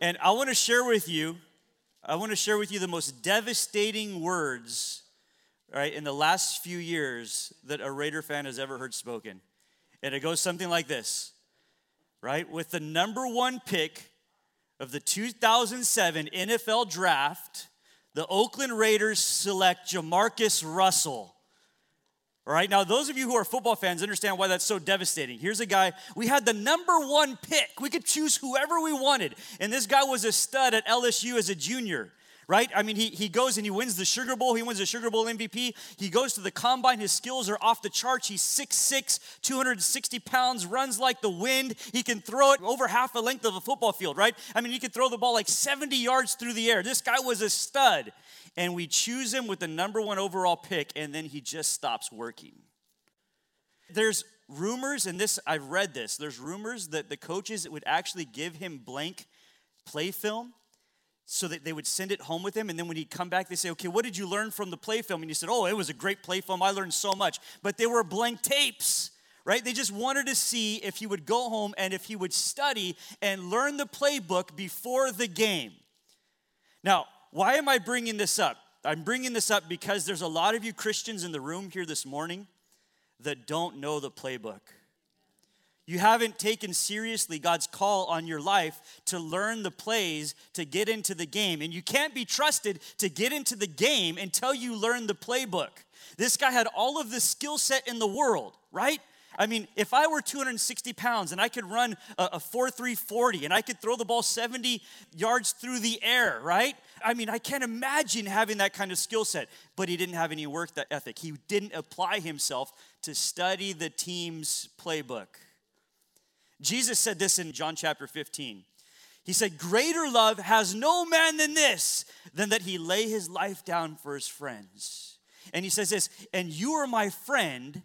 And I want to share with you, I want to share with you the most devastating words, right, in the last few years that a Raider fan has ever heard spoken. And it goes something like this, right? With the number one pick of the 2007 NFL draft, the Oakland Raiders select Jamarcus Russell all right, now those of you who are football fans understand why that's so devastating. Here's a guy, we had the number one pick. We could choose whoever we wanted. And this guy was a stud at LSU as a junior, right? I mean, he, he goes and he wins the Sugar Bowl. He wins the Sugar Bowl MVP. He goes to the combine. His skills are off the charts. He's 6'6, 260 pounds, runs like the wind. He can throw it over half the length of a football field, right? I mean, he could throw the ball like 70 yards through the air. This guy was a stud and we choose him with the number one overall pick, and then he just stops working. There's rumors, and this I've read this. There's rumors that the coaches would actually give him blank play film so that they would send it home with him. And then when he'd come back, they say, Okay, what did you learn from the play film? And he said, Oh, it was a great play film. I learned so much. But they were blank tapes, right? They just wanted to see if he would go home and if he would study and learn the playbook before the game. Now, why am I bringing this up? I'm bringing this up because there's a lot of you Christians in the room here this morning that don't know the playbook. You haven't taken seriously God's call on your life to learn the plays to get into the game. And you can't be trusted to get into the game until you learn the playbook. This guy had all of the skill set in the world, right? I mean, if I were 260 pounds and I could run a, a 4 3 40 and I could throw the ball 70 yards through the air, right? I mean, I can't imagine having that kind of skill set, but he didn't have any work ethic. He didn't apply himself to study the team's playbook. Jesus said this in John chapter 15. He said, Greater love has no man than this, than that he lay his life down for his friends. And he says this, and you are my friend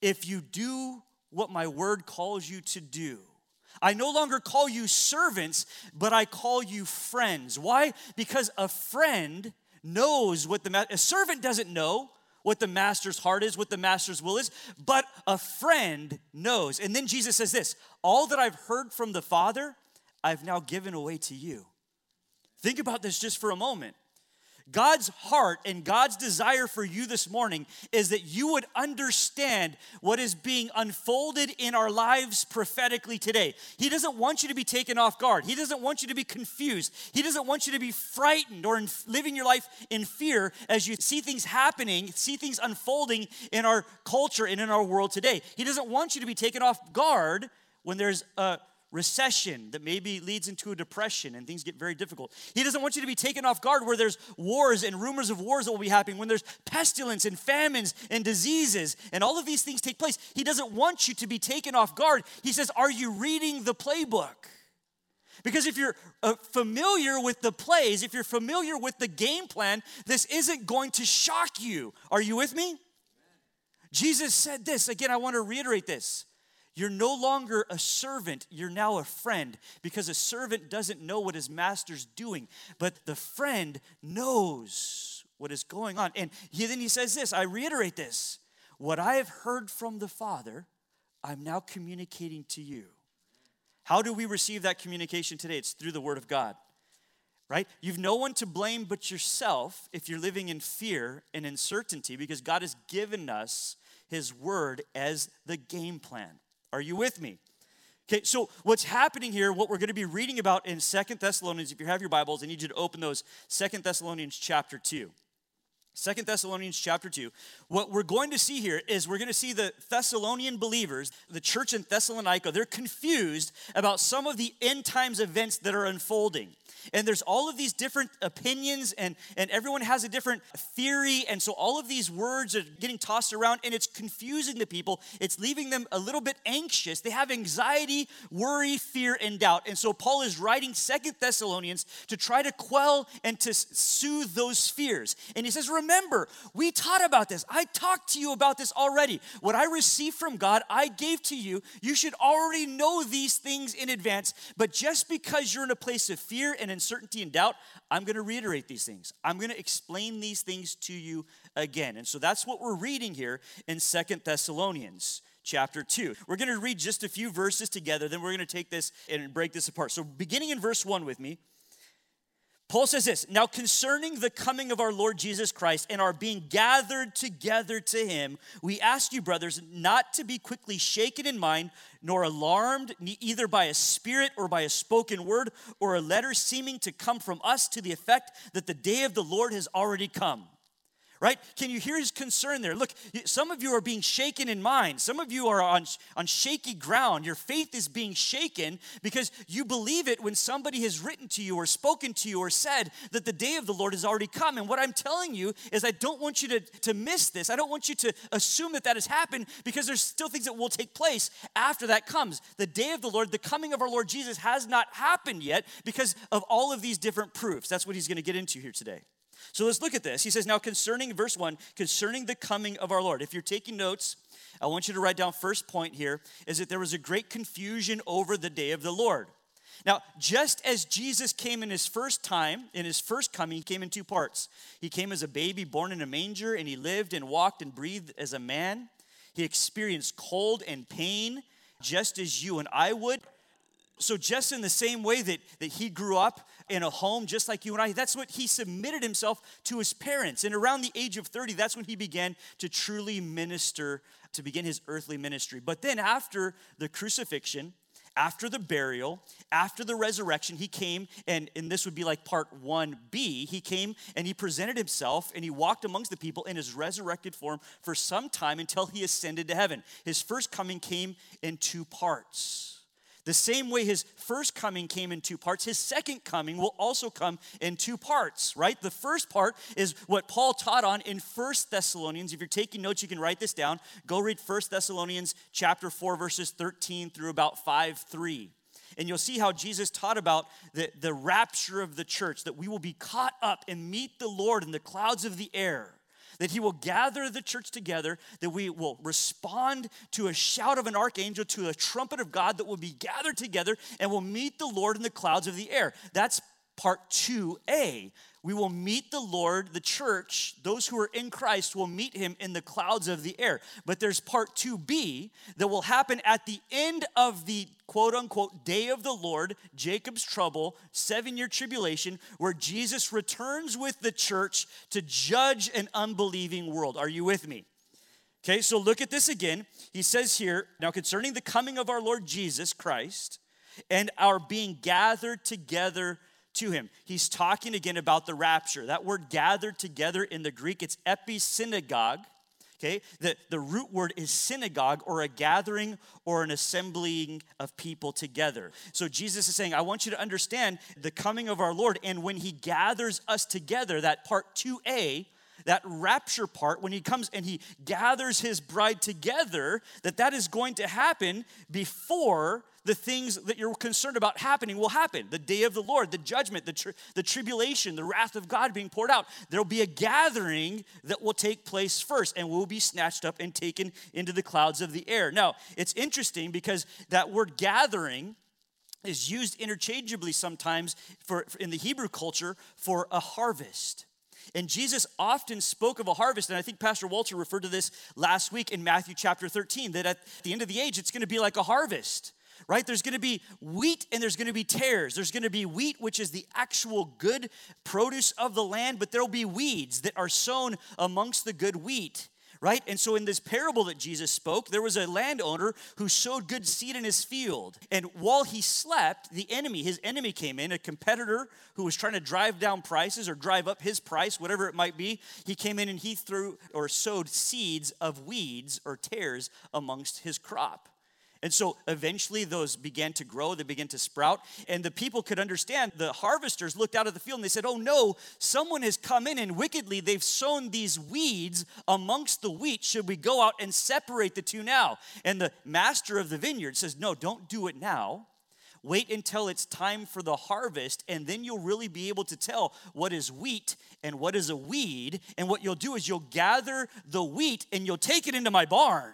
if you do what my word calls you to do. I no longer call you servants, but I call you friends. Why? Because a friend knows what the a servant doesn't know what the master's heart is, what the master's will is, but a friend knows. And then Jesus says this, all that I've heard from the Father, I've now given away to you. Think about this just for a moment. God's heart and God's desire for you this morning is that you would understand what is being unfolded in our lives prophetically today. He doesn't want you to be taken off guard. He doesn't want you to be confused. He doesn't want you to be frightened or living your life in fear as you see things happening, see things unfolding in our culture and in our world today. He doesn't want you to be taken off guard when there's a recession that maybe leads into a depression and things get very difficult. He doesn't want you to be taken off guard where there's wars and rumors of wars that will be happening, when there's pestilence and famines and diseases and all of these things take place. He doesn't want you to be taken off guard. He says, Are you reading the playbook? Because if you're uh, familiar with the plays, if you're familiar with the game plan, this isn't going to shock you. Are you with me? Jesus said this. Again, I want to reiterate this. You're no longer a servant, you're now a friend because a servant doesn't know what his master's doing, but the friend knows what is going on. And he, then he says this I reiterate this what I have heard from the Father, I'm now communicating to you. How do we receive that communication today? It's through the Word of God, right? You've no one to blame but yourself if you're living in fear and uncertainty because God has given us His Word as the game plan. Are you with me? Okay, so what's happening here, what we're going to be reading about in Second Thessalonians, if you have your Bibles, I need you to open those. Second Thessalonians chapter 2. Second Thessalonians chapter 2. What we're going to see here is we're going to see the Thessalonian believers, the church in Thessalonica, they're confused about some of the end times events that are unfolding. And there's all of these different opinions, and, and everyone has a different theory. And so all of these words are getting tossed around, and it's confusing the people. It's leaving them a little bit anxious. They have anxiety, worry, fear, and doubt. And so Paul is writing Second Thessalonians to try to quell and to soothe those fears. And he says, Remember, we taught about this. I talked to you about this already. What I received from God, I gave to you. You should already know these things in advance. But just because you're in a place of fear and uncertainty and doubt, I'm going to reiterate these things. I'm going to explain these things to you again. And so that's what we're reading here in Second Thessalonians chapter 2. We're going to read just a few verses together, then we're going to take this and break this apart. So, beginning in verse 1 with me, Paul says this Now, concerning the coming of our Lord Jesus Christ and our being gathered together to him, we ask you, brothers, not to be quickly shaken in mind, nor alarmed, either by a spirit or by a spoken word or a letter seeming to come from us to the effect that the day of the Lord has already come right? Can you hear his concern there? Look, some of you are being shaken in mind. Some of you are on, on shaky ground. Your faith is being shaken because you believe it when somebody has written to you or spoken to you or said that the day of the Lord has already come. And what I'm telling you is, I don't want you to, to miss this. I don't want you to assume that that has happened because there's still things that will take place after that comes. The day of the Lord, the coming of our Lord Jesus, has not happened yet because of all of these different proofs. That's what he's going to get into here today. So let's look at this. He says, Now concerning, verse 1, concerning the coming of our Lord. If you're taking notes, I want you to write down first point here is that there was a great confusion over the day of the Lord. Now, just as Jesus came in his first time, in his first coming, he came in two parts. He came as a baby born in a manger, and he lived and walked and breathed as a man. He experienced cold and pain, just as you and I would. So, just in the same way that, that he grew up in a home just like you and I. That's what he submitted himself to his parents. And around the age of 30, that's when he began to truly minister, to begin his earthly ministry. But then after the crucifixion, after the burial, after the resurrection, he came, and, and this would be like part 1b. He came and he presented himself and he walked amongst the people in his resurrected form for some time until he ascended to heaven. His first coming came in two parts. The same way his first coming came in two parts, his second coming will also come in two parts, right? The first part is what Paul taught on in First Thessalonians. If you're taking notes, you can write this down. Go read First Thessalonians chapter 4, verses 13 through about 5 3. And you'll see how Jesus taught about the, the rapture of the church, that we will be caught up and meet the Lord in the clouds of the air that he will gather the church together, that we will respond to a shout of an archangel, to a trumpet of God that will be gathered together and will meet the Lord in the clouds of the air. That's part 2a we will meet the Lord, the church, those who are in Christ will meet him in the clouds of the air. But there's part 2b that will happen at the end of the quote unquote day of the Lord, Jacob's trouble, seven year tribulation, where Jesus returns with the church to judge an unbelieving world. Are you with me? Okay, so look at this again. He says here, now concerning the coming of our Lord Jesus Christ and our being gathered together to him. He's talking again about the rapture. That word gathered together in the Greek, it's episynagogue. Okay, the, the root word is synagogue or a gathering or an assembling of people together. So Jesus is saying, I want you to understand the coming of our Lord. And when he gathers us together, that part 2a, that rapture part when he comes and he gathers his bride together that that is going to happen before the things that you're concerned about happening will happen. The day of the Lord, the judgment, the, tri- the tribulation, the wrath of God being poured out. There'll be a gathering that will take place first, and we'll be snatched up and taken into the clouds of the air. Now, it's interesting because that word gathering is used interchangeably sometimes for, for in the Hebrew culture for a harvest. And Jesus often spoke of a harvest, and I think Pastor Walter referred to this last week in Matthew chapter 13 that at the end of the age, it's going to be like a harvest right? There's gonna be wheat and there's gonna be tares. There's gonna be wheat, which is the actual good produce of the land, but there'll be weeds that are sown amongst the good wheat right? And so in this parable that Jesus spoke, there was a landowner who sowed good seed in his field. And while he slept, the enemy, his enemy came in, a competitor who was trying to drive down prices or drive up his price, whatever it might be. He came in and he threw or sowed seeds of weeds or tares amongst his crop. And so eventually those began to grow, they began to sprout, and the people could understand. The harvesters looked out of the field and they said, Oh no, someone has come in and wickedly they've sown these weeds amongst the wheat. Should we go out and separate the two now? And the master of the vineyard says, No, don't do it now. Wait until it's time for the harvest, and then you'll really be able to tell what is wheat and what is a weed. And what you'll do is you'll gather the wheat and you'll take it into my barn.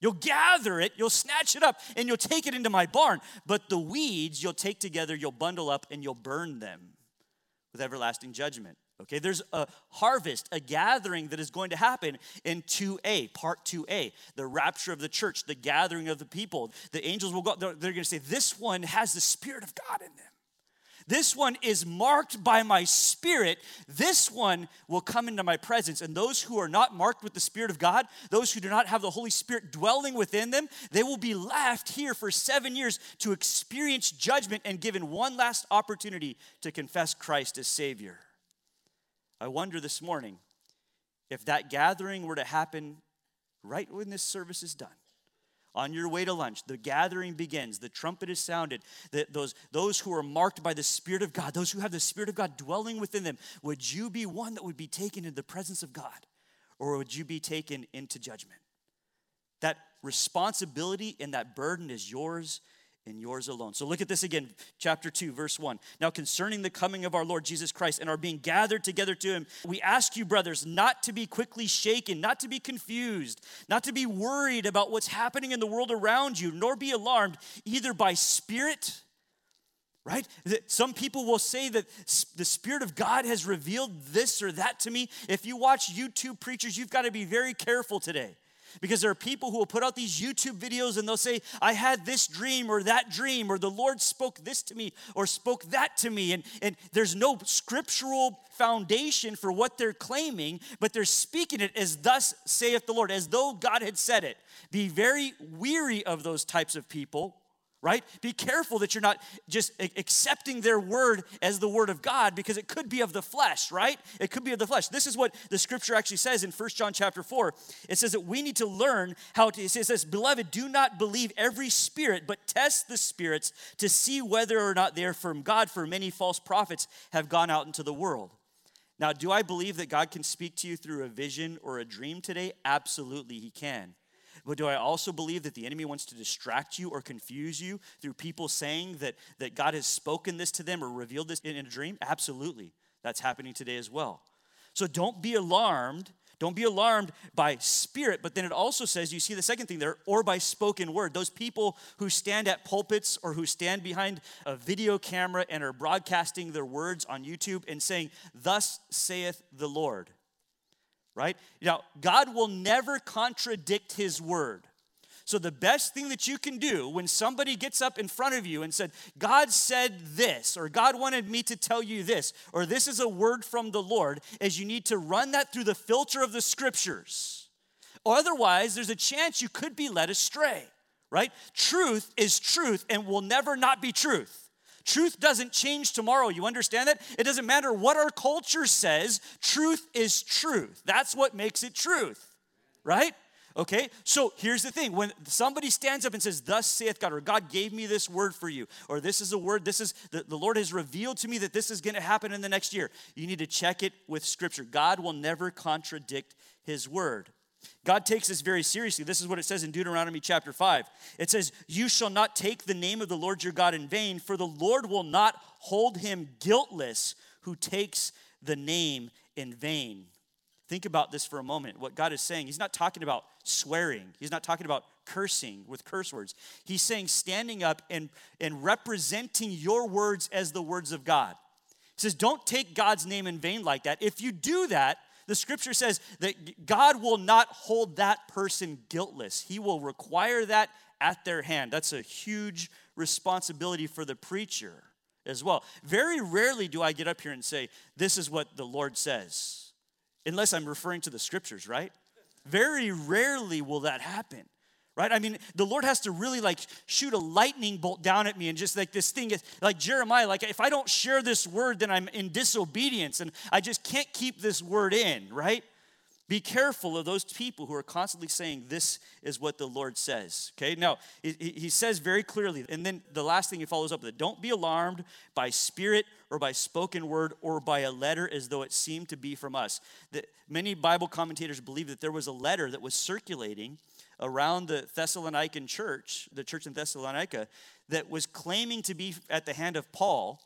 You'll gather it, you'll snatch it up, and you'll take it into my barn. But the weeds you'll take together, you'll bundle up, and you'll burn them with everlasting judgment. Okay, there's a harvest, a gathering that is going to happen in 2a, part 2a, the rapture of the church, the gathering of the people. The angels will go, they're, they're going to say, This one has the Spirit of God in them. This one is marked by my spirit. This one will come into my presence. And those who are not marked with the Spirit of God, those who do not have the Holy Spirit dwelling within them, they will be left here for seven years to experience judgment and given one last opportunity to confess Christ as Savior. I wonder this morning if that gathering were to happen right when this service is done on your way to lunch, the gathering begins, the trumpet is sounded, that those, those who are marked by the Spirit of God, those who have the Spirit of God dwelling within them, would you be one that would be taken into the presence of God? Or would you be taken into judgment? That responsibility and that burden is yours and yours alone. So look at this again, chapter 2, verse 1. Now, concerning the coming of our Lord Jesus Christ and our being gathered together to him, we ask you, brothers, not to be quickly shaken, not to be confused, not to be worried about what's happening in the world around you, nor be alarmed either by spirit. Right? Some people will say that the Spirit of God has revealed this or that to me. If you watch YouTube preachers, you've got to be very careful today because there are people who will put out these YouTube videos and they'll say, I had this dream or that dream, or the Lord spoke this to me or spoke that to me. And, and there's no scriptural foundation for what they're claiming, but they're speaking it as thus saith the Lord, as though God had said it. Be very weary of those types of people right? Be careful that you're not just accepting their word as the word of God because it could be of the flesh, right? It could be of the flesh. This is what the scripture actually says in First John chapter 4. It says that we need to learn how to, it says, Beloved, do not believe every spirit, but test the spirits to see whether or not they are from God, for many false prophets have gone out into the world. Now, do I believe that God can speak to you through a vision or a dream today? Absolutely, He can. But do I also believe that the enemy wants to distract you or confuse you through people saying that, that God has spoken this to them or revealed this in, in a dream? Absolutely. That's happening today as well. So don't be alarmed. Don't be alarmed by spirit, but then it also says, you see the second thing there, or by spoken word. Those people who stand at pulpits or who stand behind a video camera and are broadcasting their words on YouTube and saying, Thus saith the Lord right? Now, God will never contradict his word. So, the best thing that you can do when somebody gets up in front of you and said, God said this, or God wanted me to tell you this, or this is a word from the Lord, is you need to run that through the filter of the scriptures. Otherwise, there's a chance you could be led astray, right? Truth is truth and will never not be truth. Truth doesn't change tomorrow. You understand that? It doesn't matter what our culture says, truth is truth. That's what makes it truth, right? Okay, so here's the thing when somebody stands up and says, Thus saith God, or God gave me this word for you, or this is a word, this is the, the Lord has revealed to me that this is going to happen in the next year, you need to check it with Scripture. God will never contradict His word. God takes this very seriously. This is what it says in Deuteronomy chapter 5. It says, You shall not take the name of the Lord your God in vain, for the Lord will not hold him guiltless who takes the name in vain. Think about this for a moment. What God is saying, He's not talking about swearing, He's not talking about cursing with curse words. He's saying standing up and, and representing your words as the words of God. He says, Don't take God's name in vain like that. If you do that, the scripture says that God will not hold that person guiltless, He will require that at their hand. That's a huge responsibility for the preacher as well. Very rarely do I get up here and say, This is what the Lord says, unless I'm referring to the scriptures, right? Very rarely will that happen right? I mean, the Lord has to really like shoot a lightning bolt down at me and just like this thing is like Jeremiah, like if I don't share this word, then I'm in disobedience and I just can't keep this word in, right? Be careful of those people who are constantly saying, This is what the Lord says. Okay, now he, he says very clearly, and then the last thing he follows up with don't be alarmed by spirit or by spoken word or by a letter as though it seemed to be from us. That many Bible commentators believe that there was a letter that was circulating around the Thessalonican church, the church in Thessalonica, that was claiming to be at the hand of Paul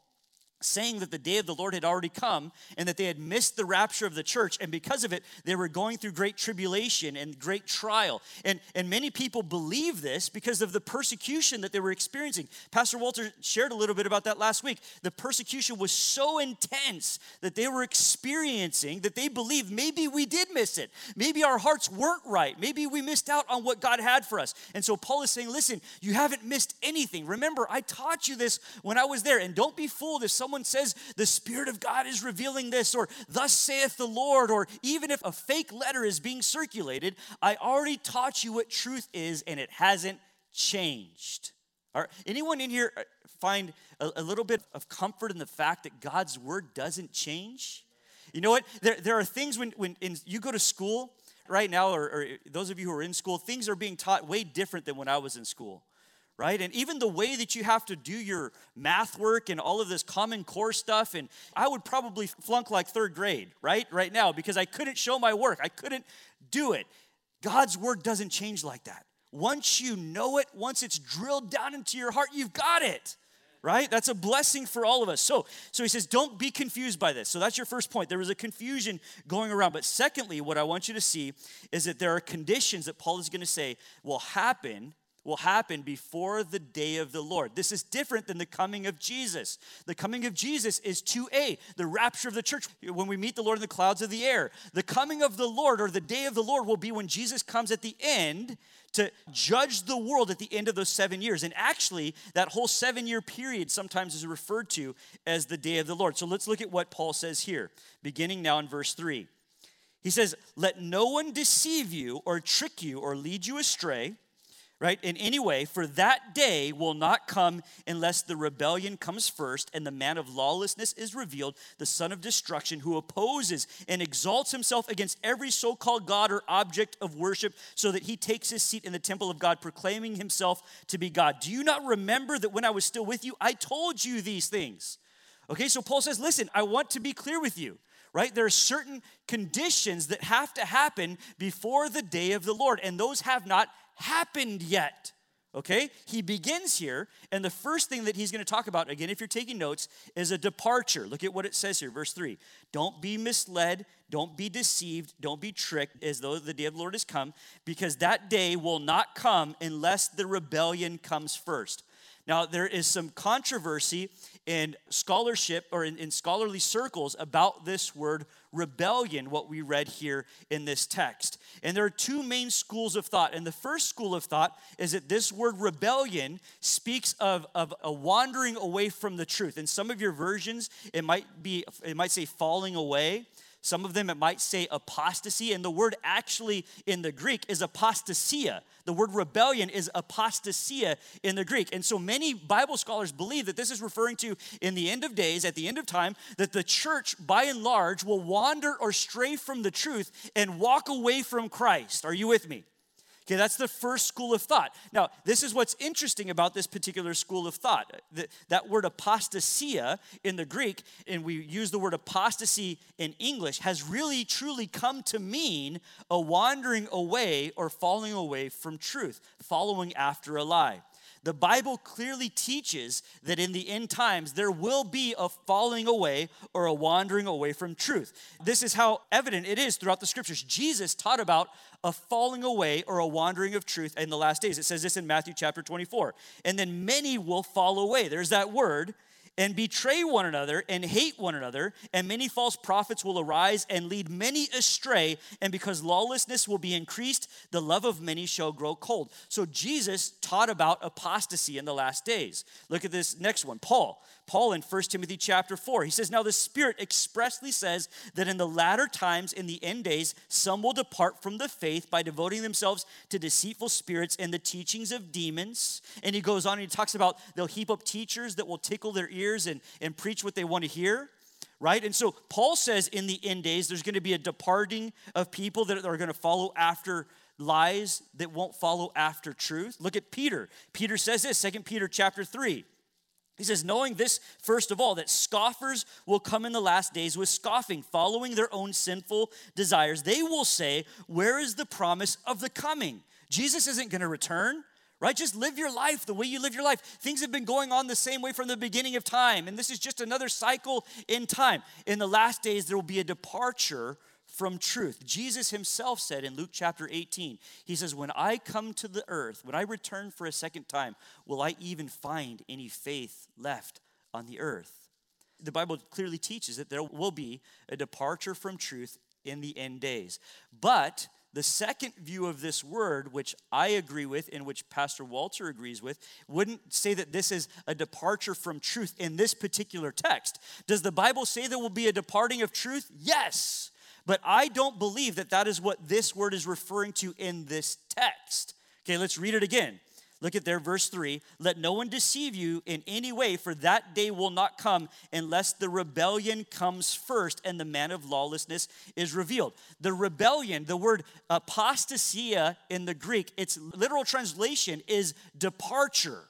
saying that the day of the Lord had already come and that they had missed the rapture of the church. And because of it, they were going through great tribulation and great trial. And, and many people believe this because of the persecution that they were experiencing. Pastor Walter shared a little bit about that last week. The persecution was so intense that they were experiencing that they believed maybe we did miss it. Maybe our hearts weren't right. Maybe we missed out on what God had for us. And so Paul is saying, listen, you haven't missed anything. Remember, I taught you this when I was there. And don't be fooled if someone someone says the Spirit of God is revealing this, or thus saith the Lord, or even if a fake letter is being circulated, I already taught you what truth is and it hasn't changed. Are anyone in here uh, find a, a little bit of comfort in the fact that God's word doesn't change? You know what? There, there are things when, when in, you go to school right now, or, or those of you who are in school, things are being taught way different than when I was in school right? And even the way that you have to do your math work and all of this common core stuff, and I would probably flunk like third grade, right? Right now, because I couldn't show my work, I couldn't do it. God's word doesn't change like that. Once you know it, once it's drilled down into your heart, you've got it. Right? That's a blessing for all of us. So, so he says, don't be confused by this. So that's your first point. There was a confusion going around. But secondly, what I want you to see is that there are conditions that Paul is going to say will happen will happen before the day of the Lord. This is different than the coming of Jesus. The coming of Jesus is 2a, the rapture of the church, when we meet the Lord in the clouds of the air. The coming of the Lord or the day of the Lord will be when Jesus comes at the end to judge the world at the end of those seven years. And actually, that whole seven year period sometimes is referred to as the day of the Lord. So let's look at what Paul says here, beginning now in verse 3. He says, Let no one deceive you or trick you or lead you astray right? In any way, for that day will not come unless the rebellion comes first and the man of lawlessness is revealed, the son of destruction, who opposes and exalts himself against every so called God or object of worship, so that he takes his seat in the temple of God, proclaiming himself to be God. Do you not remember that when I was still with you, I told you these things? Okay, so Paul says, listen, I want to be clear with you right? There are certain conditions that have to happen before the day of the Lord, and those have not happened yet. Okay? He begins here, and the first thing that he's going to talk about, again, if you're taking notes, is a departure. Look at what it says here, verse 3. Don't be misled, don't be deceived, don't be tricked as though the day of the Lord has come, because that day will not come unless the rebellion comes first. Now, there is some controversy in scholarship or in, in scholarly circles about this word rebellion, what we read here in this text. And there are two main schools of thought. And the first school of thought is that this word rebellion speaks of, of a wandering away from the truth. In some of your versions, it might be, it might say falling away. Some of them it might say apostasy, and the word actually in the Greek is apostasia. The word rebellion is apostasia in the Greek. And so many Bible scholars believe that this is referring to in the end of days, at the end of time, that the church by and large will wander or stray from the truth and walk away from Christ. Are you with me? Okay, that's the first school of thought. Now, this is what's interesting about this particular school of thought. That, that word apostasia in the Greek, and we use the word apostasy in English, has really truly come to mean a wandering away or falling away from truth, following after a lie. The Bible clearly teaches that in the end times there will be a falling away or a wandering away from truth. This is how evident it is throughout the scriptures. Jesus taught about a falling away or a wandering of truth in the last days. It says this in Matthew chapter 24. And then many will fall away. There's that word and betray one another and hate one another, and many false prophets will arise and lead many astray, and because lawlessness will be increased, the love of many shall grow cold. So Jesus taught about apostasy in the last days. Look at this next one. Paul, Paul in 1 Timothy chapter 4. He says, Now the Spirit expressly says that in the latter times, in the end days, some will depart from the faith by devoting themselves to deceitful spirits and the teachings of demons. And he goes on and he talks about they'll heap up teachers that will tickle their ears and, and preach what they want to hear right? And so Paul says in the end days, there's going to be a departing of people that are going to follow after lies that won't follow after truth. Look at Peter. Peter says this, 2 Peter chapter 3. He says, knowing this, first of all, that scoffers will come in the last days with scoffing, following their own sinful desires. They will say, Where is the promise of the coming? Jesus isn't going to return right? Just live your life the way you live your life. Things have been going on the same way from the beginning of time, and this is just another cycle in time. In the last days, there will be a departure from truth. Jesus himself said in Luke chapter 18, He says, When I come to the earth, when I return for a second time, will I even find any faith left on the earth? The Bible clearly teaches that there will be a departure from truth in the end days. But the second view of this word, which I agree with and which Pastor Walter agrees with, wouldn't say that this is a departure from truth in this particular text. Does the Bible say there will be a departing of truth? Yes. But I don't believe that that is what this word is referring to in this text. Okay, let's read it again. Look at there, verse 3. Let no one deceive you in any way, for that day will not come unless the rebellion comes first and the man of lawlessness is revealed. The rebellion, the word apostasia in the Greek, its literal translation is departure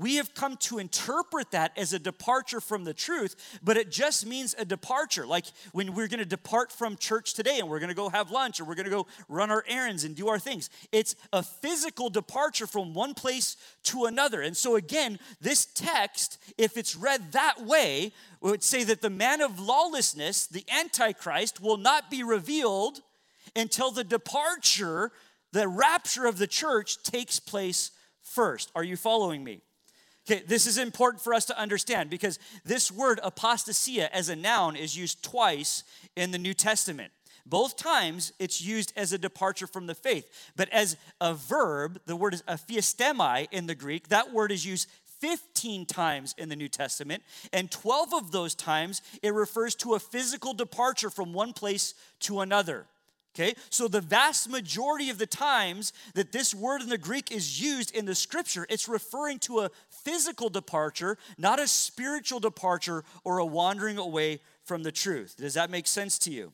we have come to interpret that as a departure from the truth, but it just means a departure. Like when we're going to depart from church today and we're going to go have lunch or we're going to go run our errands and do our things. It's a physical departure from one place to another. And so, again, this text, if it's read that way, would say that the man of lawlessness, the Antichrist, will not be revealed until the departure, the rapture of the church takes place first. Are you following me? Okay, this is important for us to understand because this word apostasia as a noun is used twice in the New Testament. Both times it's used as a departure from the faith, but as a verb, the word is aphiastemi in the Greek. That word is used 15 times in the New Testament, and 12 of those times it refers to a physical departure from one place to another. Okay, so the vast majority of the times that this word in the Greek is used in the scripture, it's referring to a physical departure, not a spiritual departure or a wandering away from the truth. Does that make sense to you?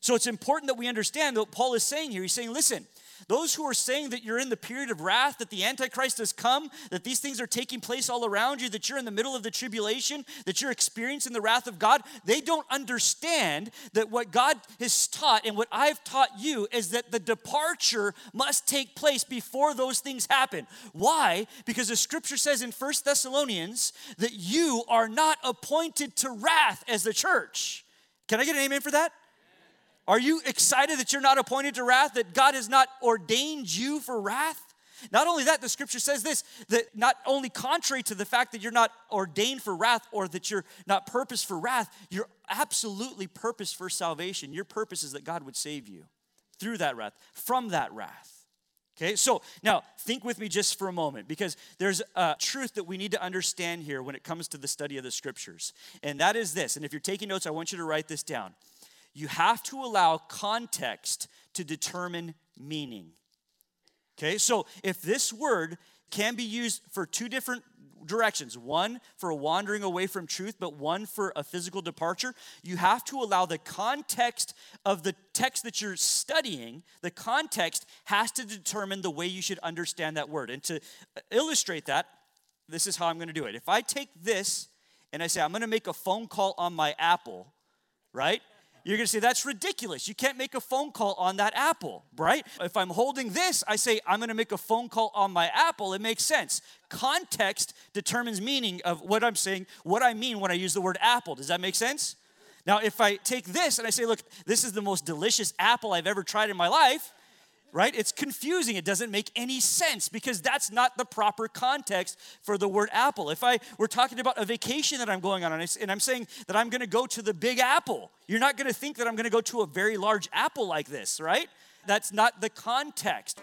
So it's important that we understand what Paul is saying here. He's saying, listen, those who are saying that you're in the period of wrath, that the Antichrist has come, that these things are taking place all around you, that you're in the middle of the tribulation, that you're experiencing the wrath of God, they don't understand that what God has taught and what I've taught you is that the departure must take place before those things happen. Why? Because the scripture says in First Thessalonians that you are not appointed to wrath as the church. Can I get an amen for that? Are you excited that you're not appointed to wrath, that God has not ordained you for wrath? Not only that, the scripture says this that not only contrary to the fact that you're not ordained for wrath or that you're not purposed for wrath, you're absolutely purposed for salvation. Your purpose is that God would save you through that wrath, from that wrath. Okay, so now think with me just for a moment because there's a truth that we need to understand here when it comes to the study of the scriptures. And that is this. And if you're taking notes, I want you to write this down you have to allow context to determine meaning. Okay, so if this word can be used for two different directions one for wandering away from truth, but one for a physical departure. You have to allow the context of the text that you're studying, the context has to determine the way you should understand that word. And to illustrate that, this is how I'm going to do it. If I take this and I say, I'm going to make a phone call on my Apple, right? You're gonna say, that's ridiculous. You can't make a phone call on that Apple, right? If I'm holding this, I say, I'm gonna make a phone call on my Apple, it makes sense. Context determines meaning of what I'm saying, what I mean when I use the word Apple. Does that make sense? Now, if I take this and I say, look, this is the most delicious apple I've ever tried in my life, right? It's confusing. It doesn't make any sense because that's not the proper context for the word apple. If I were talking about a vacation that I'm going on and I'm saying that I'm going to go to the Big Apple, you're not going to think that I'm going to go to a very large apple like this, right? That's not the context.